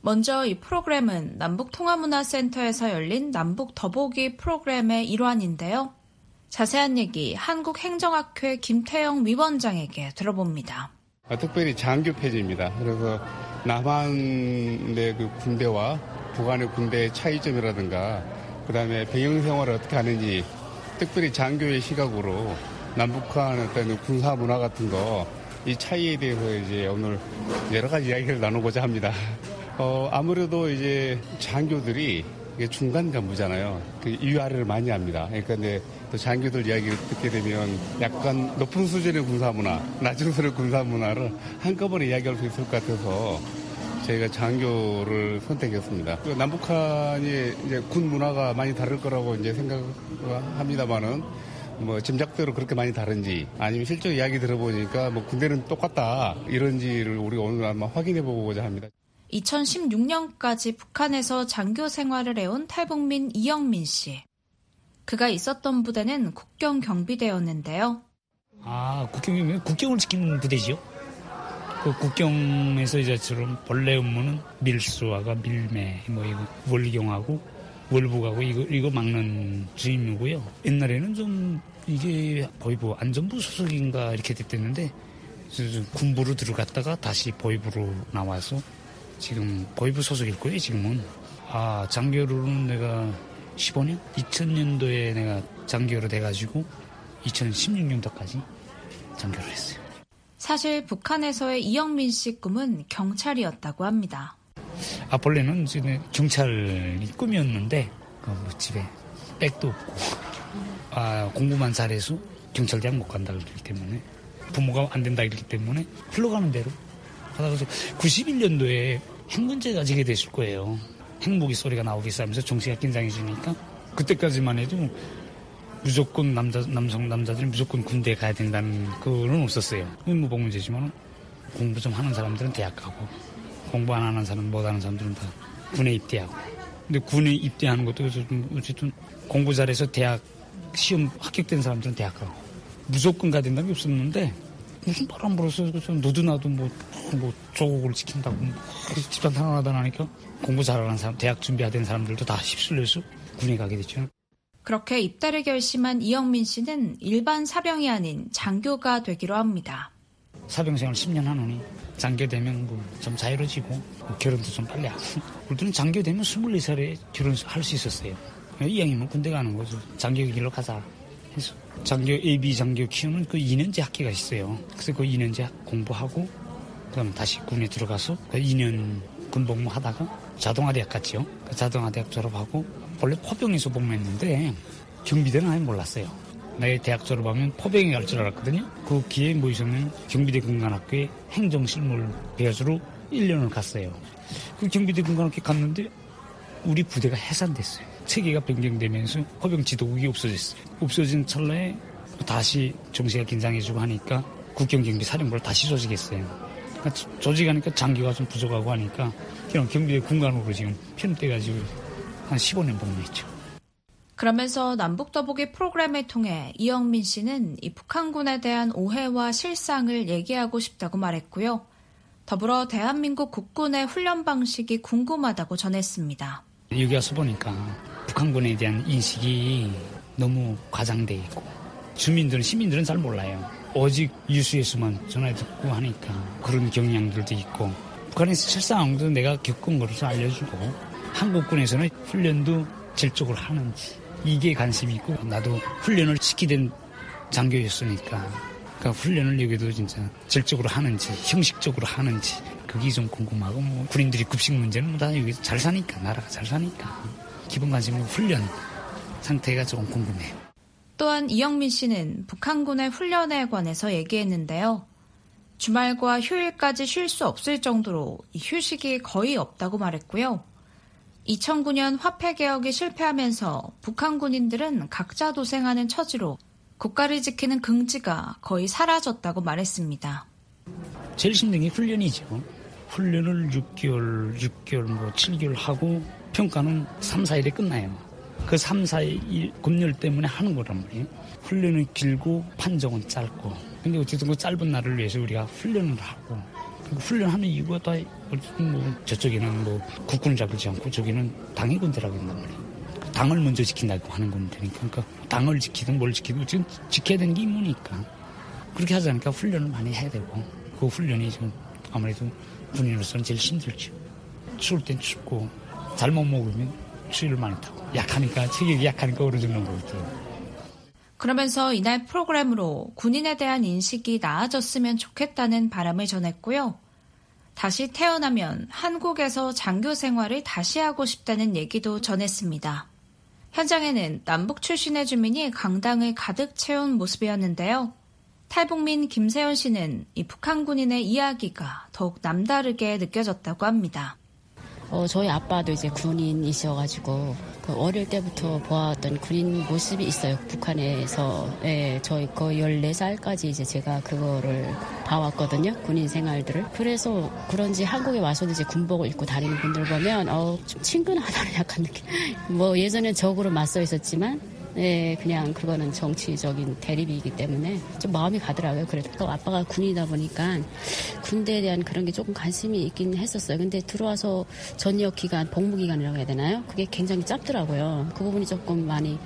먼저 이 프로그램은 남북통화문화센터에서 열린 남북 더보기 프로그램의 일환인데요. 자세한 얘기 한국행정학회 김태영 위원장에게 들어봅니다. 아, 특별히 장교 폐지입니다. 그래서 남한의 그 군대와 북한의 군대의 차이점이라든가 그다음에 병영 생활을 어떻게 하는지 특별히 장교의 시각으로 남북한 어떤 군사 문화 같은 거 이 차이에 대해서 이제 오늘 여러 가지 이야기를 나누고자 합니다. 어, 아무래도 이제 장교들이 이게 중간 간부잖아요. 그 위아래를 많이 합니다. 그러니까 이제 또 장교들 이야기를 듣게 되면 약간 높은 수준의 군사 문화, 낮은 수준의 군사 문화를 한꺼번에 이야기할 수 있을 것 같아서 저희가 장교를 선택했습니다. 그 남북한이 이제 군 문화가 많이 다를 거라고 이제 생각합니다만은 뭐 짐작대로 그렇게 많이 다른지 아니면 실제 이야기 들어보니까 뭐 군대는 똑같다 이런지를 우리가 오늘 아마 확인해 보고자 합니다. 2016년까지 북한에서 장교 생활을 해온 탈북민 이영민 씨. 그가 있었던 부대는 국경 경비대였는데요. 아, 국경 국경을 지키는 부대지요. 그 국경에서 이제처럼 본래 업무는 밀수화가 밀매, 뭐 이거 월경하고 월북하고 이거 이거 막는 주임이고요. 옛날에는 좀 이게 보이부 안전부 소속인가 이렇게 됐댔는데 군부로 들어갔다가 다시 보이부로 나와서 지금 보이부 소속일 거예요, 지금은. 아, 장교로는 내가 15년? 2000년도에 내가 장교로 돼가지고 2016년도까지 장교를 했어요. 사실 북한에서의 이영민 씨 꿈은 경찰이었다고 합니다. 아, 본래는 경찰이 꿈이었는데, 뭐 집에 백도 없고, 아, 공부만 잘해서 경찰대학 못 간다 그러기 때문에, 부모가 안 된다 그러기 때문에 흘러가는 대로 하다가 91년도에 핵 문제가 지게 됐을 거예요. 핵무기 소리가 나오기 시작하면서 정치가 긴장해지니까 그때까지만 해도 무조건 남자 남성 남자들이 무조건 군대에 가야 된다는 그는 없었어요. 의무복 문제지만 공부 좀 하는 사람들은 대학 가고 공부 안 하는 사람 못 하는 사람들은 다 군에 입대하고. 근데 군에 입대하는 것도 어쨌든 공부 잘해서 대학 시험 합격된 사람들은 대학 가고 무조건 가야 된다는 게 없었는데 무슨 바람 불어서 너도 나도 뭐, 뭐 조국을 지킨다고 뭐 집단 탄원하다 나니까 공부 잘하는 사람, 대학 준비하던 사람들도 다 휩쓸려서 군에 가게 됐죠. 그렇게 입대를 결심한 이영민 씨는 일반 사병이 아닌 장교가 되기로 합니다. 사병 생활 10년 하노니 장교 되면 뭐 좀 자유로지고 뭐 결혼도 좀 빨리 하고 우리는 장교 되면 24살에 결혼할 수 있었어요. 이왕이면 군대 가는 거죠. 장교 길로 가자 해서 장교 AB 장교 키우는 그 2년제 학기가 있어요. 그래서 그 2년제 공부하고 그다음 다시 군에 들어가서 그 2년 군복무 하다가 자동화대학 갔죠. 그 자동화대학 졸업하고 원래 포병에서 복무했는데 경비대는 아예 몰랐어요. 내 대학 졸업하면 포병에 갈 줄 알았거든요. 그 기회에 뭐 있었냐면 경비대 군관학교에 행정실물 배워주러 1년을 갔어요. 그 경비대 군관학교 갔는데 우리 부대가 해산됐어요. 체계가 변경되면서 포병 지 도국이 없어졌어요. 없어진 찰나에 다시 정세가 긴장해지고 하니까 국경경비 사령부를 다시 조직했어요. 그러니까 조직하니까 장교가 좀 부족하고 하니까 그냥 경비대 군관으로 지금 편입돼가지고 한 15년 복무했죠. 그러면서 남북더보기 프로그램을 통해 이영민 씨는 이 북한군에 대한 오해와 실상을 얘기하고 싶다고 말했고요. 더불어 대한민국 국군의 훈련 방식이 궁금하다고 전했습니다. 여기 와서 보니까 북한군에 대한 인식이 너무 과장돼 있고 주민들은 시민들은 잘 몰라요. 오직 뉴스에서만 전화 듣고 하니까 그런 경향들도 있고 북한에서 실상도 내가 겪은 것을 알려주고 한국군에서는 훈련도 질적으로 하는지 이게 관심이 있고 나도 훈련을 시키던 장교였으니까 그러니까 훈련을 여기도 진짜 질적으로 하는지 형식적으로 하는지 그게 좀 궁금하고 뭐 군인들이 급식 문제는 뭐다 여기 잘 사니까 나라가 잘 사니까 기본 관심은 훈련 상태가 조금 궁금해요. 또한 이영민 씨는 북한군의 훈련에 관해서 얘기했는데요. 주말과 휴일까지 쉴 수 없을 정도로 휴식이 거의 없다고 말했고요. 2009년 화폐 개혁이 실패하면서 북한 군인들은 각자 도생하는 처지로 국가를 지키는 긍지가 거의 사라졌다고 말했습니다. 제일 힘든 게 훈련이죠. 훈련을 6개월, 6개월, 뭐 7개월 하고 평가는 3, 4일에 끝나요. 그 3, 4일 검열 때문에 하는 거란 말이에요. 훈련은 길고 판정은 짧고. 근데 어쨌든 그 짧은 날을 위해서 우리가 훈련을 하고 훈련하는 이유가 다뭐 저쪽에는 뭐 국군을 잡지 않고 저기는 당의 군대라고 한단 말이에요. 당을 먼저 지킨다고 하는 군대니까 그러니까 당을 지키든 뭘 지키든 지금 지켜야 되는 게 임무니까 그렇게 하지 않으니까 훈련을 많이 해야 되고 그 훈련이 좀 아무래도 군인으로서는 제일 힘들죠. 추울 땐 춥고 잘못 먹으면 추위를 많이 타고 약하니까 체격이 약하니까 얼어 죽는 거거든요. 그러면서 이날 프로그램으로 군인에 대한 인식이 나아졌으면 좋겠다는 바람을 전했고요. 다시 태어나면 한국에서 장교 생활을 다시 하고 싶다는 얘기도 전했습니다. 현장에는 남북 출신의 주민이 강당을 가득 채운 모습이었는데요. 탈북민 김세현 씨는 이 북한 군인의 이야기가 더욱 남다르게 느껴졌다고 합니다. 어, 저희 아빠도 이제 군인이셔가지고 그 어릴 때부터 보았던 군인 모습이 있어요. 북한에서 예, 저희 거의 14살까지 이제 제가 그거를 봐왔거든요. 군인 생활들을. 그래서 그런지 한국에 와서도 이제 군복을 입고 다니는 분들 보면 어, 좀 친근하다는 약간 느낌. 뭐 예전엔 적으로 맞서 있었지만 네, 그냥 그거는 정치적인 대립이기 때문에 좀 마음이 가더라고요. 그래도 또 아빠가 군이다 보니까 군대에 대한 그런 게 조금 관심이 있긴 했었어요. 근데 들어와서 전역 기간, 복무 기간이라고 해야 되나요? 그게 굉장히 짧더라고요. 그 부분이 조금 많이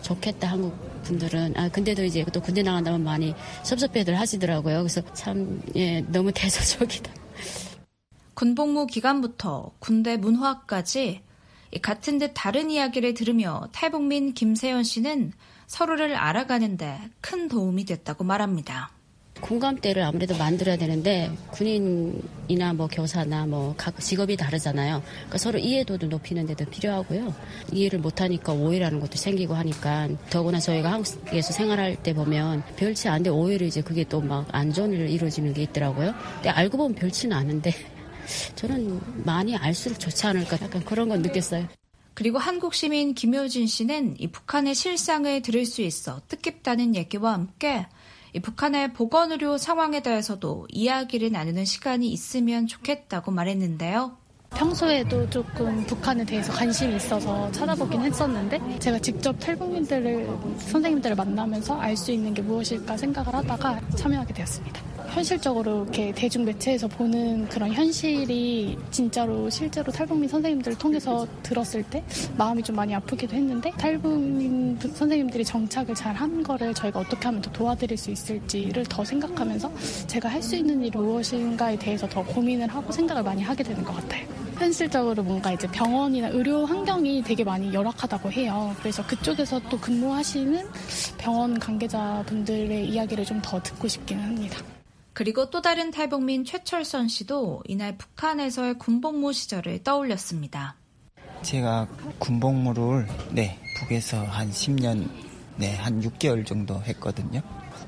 좋겠다 한국 분들은 아 근데도 이제 또 군대 나간다면 많이 섭섭해들 하시더라고요. 그래서 참 예, 너무 대소적이다. 군복무 기간부터 군대 문화까지 같은 듯 다른 이야기를 들으며 탈북민 김세연 씨는 서로를 알아가는데 큰 도움이 됐다고 말합니다. 공감대를 아무래도 만들어야 되는데 군인이나 뭐 교사나 뭐 각 직업이 다르잖아요. 그러니까 서로 이해도도 높이는 데도 필요하고요. 이해를 못하니까 오해라는 것도 생기고 하니까 더구나 저희가 한국에서 생활할 때 보면 별치 않은데 오히려 이제 그게 또 막 안 좋은 일을 이루어지는 게 있더라고요. 근데 알고 보면 별치는 않은데 저는 많이 알수록 좋지 않을까 약간 그런 건 느꼈어요. 그리고 한국 시민 김효진 씨는 이 북한의 실상을 들을 수 있어 뜻깊다는 얘기와 함께 이 북한의 보건의료 상황에 대해서도 이야기를 나누는 시간이 있으면 좋겠다고 말했는데요. 평소에도 조금 북한에 대해서 관심이 있어서 찾아보긴 했었는데 제가 직접 탈북민들을 선생님들을 만나면서 알 수 있는 게 무엇일까 생각을 하다가 참여하게 되었습니다. 현실적으로 이렇게 대중 매체에서 보는 그런 현실이 진짜로 실제로 탈북민 선생님들을 통해서 들었을 때 마음이 좀 많이 아프기도 했는데 탈북민 선생님들이 정착을 잘 한 거를 저희가 어떻게 하면 더 도와드릴 수 있을지를 더 생각하면서 제가 할 수 있는 일이 무엇인가에 대해서 더 고민을 하고 생각을 많이 하게 되는 것 같아요. 현실적으로 뭔가 이제 병원이나 의료 환경이 되게 많이 열악하다고 해요. 그래서 그쪽에서 또 근무하시는 병원 관계자분들의 이야기를 좀 더 듣고 싶기는 합니다. 그리고 또 다른 탈북민 최철선 씨도 이날 북한에서의 군복무 시절을 떠올렸습니다. 제가 군복무를 네 북에서 한 10년 네 한 6개월 정도 했거든요.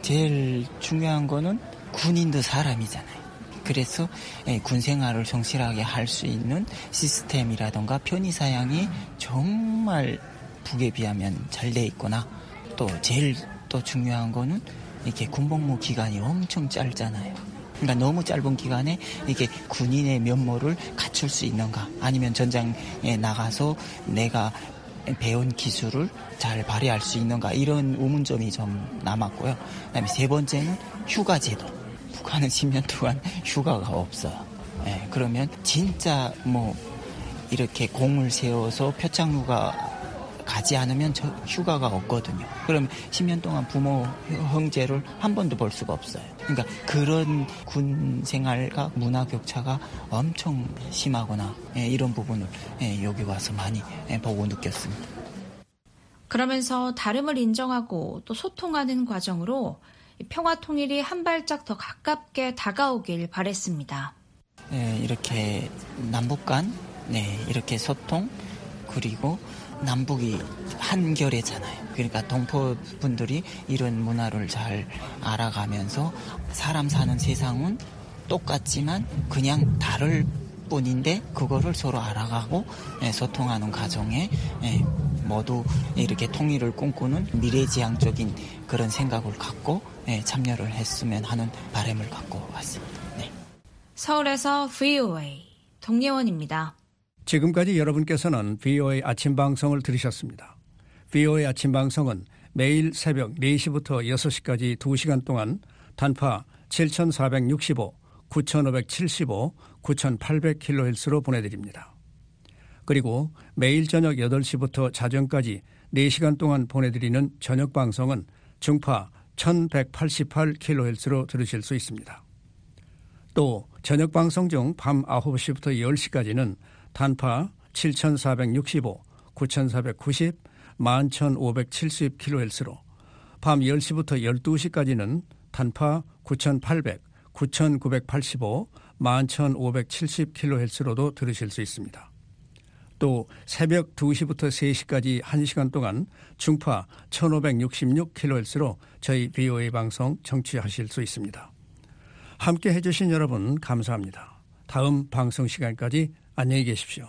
제일 중요한 거는 군인도 사람이잖아요. 그래서 예, 군 생활을 성실하게 할 수 있는 시스템이라던가 편의 사양이 정말 북에 비하면 잘 돼 있거나 또 제일 또 중요한 거는 이렇게 군복무 기간이 엄청 짧잖아요. 그러니까 너무 짧은 기간에 이게 군인의 면모를 갖출 수 있는가 아니면 전장에 나가서 내가 배운 기술을 잘 발휘할 수 있는가 이런 의문점이 좀 남았고요. 그다음에 세 번째는 휴가 제도. 북한은 10년 동안 휴가가 없어요. 네, 그러면 진짜 뭐 이렇게 공을 세워서 표창 휴가 가지 않으면 저 휴가가 없거든요. 그럼 10년 동안 부모 형제를 한 번도 볼 수가 없어요. 그러니까 그런 군 생활과 문화 격차가 엄청 심하거나 예, 이런 부분을 예, 여기 와서 많이 예, 보고 느꼈습니다. 그러면서 다름을 인정하고 또 소통하는 과정으로 평화 통일이 한 발짝 더 가깝게 다가오길 바랬습니다. 네, 이렇게 남북 간 네, 이렇게 소통 그리고 남북이 한결이잖아요. 그러니까 동포 분들이 이런 문화를 잘 알아가면서 사람 사는 세상은 똑같지만 그냥 다를 뿐인데 그거를 서로 알아가고 예, 소통하는 과정에 예, 모두 이렇게 통일을 꿈꾸는 미래지향적인 그런 생각을 갖고 예, 참여를 했으면 하는 바람을 갖고 왔습니다. 네. 서울에서 VOA 동예원입니다. 지금까지 여러분께서는 VOA 아침 방송을 들으셨습니다. VOA 아침 방송은 매일 새벽 4시부터 6시까지 2시간 동안 단파 7465, 9575, 9800kHz로 보내드립니다. 그리고 매일 저녁 8시부터 자정까지 4시간 동안 보내드리는 저녁 방송은 중파 1188kHz로 들으실 수 있습니다. 또 저녁 방송 중 밤 9시부터 10시까지는 단파 7465, 9490, 11570kHz로 밤 10시부터 12시까지는 단파 9800, 9985, 11,570kHz로도 들으실 수 있습니다. 또 새벽 2시부터 3시까지 1시간 동안 중파 1566kHz로 저희 BOA 방송 청취하실 수 있습니다. 함께 해주신 여러분 감사합니다. 다음 방송 시간까지 안녕히 계십시오.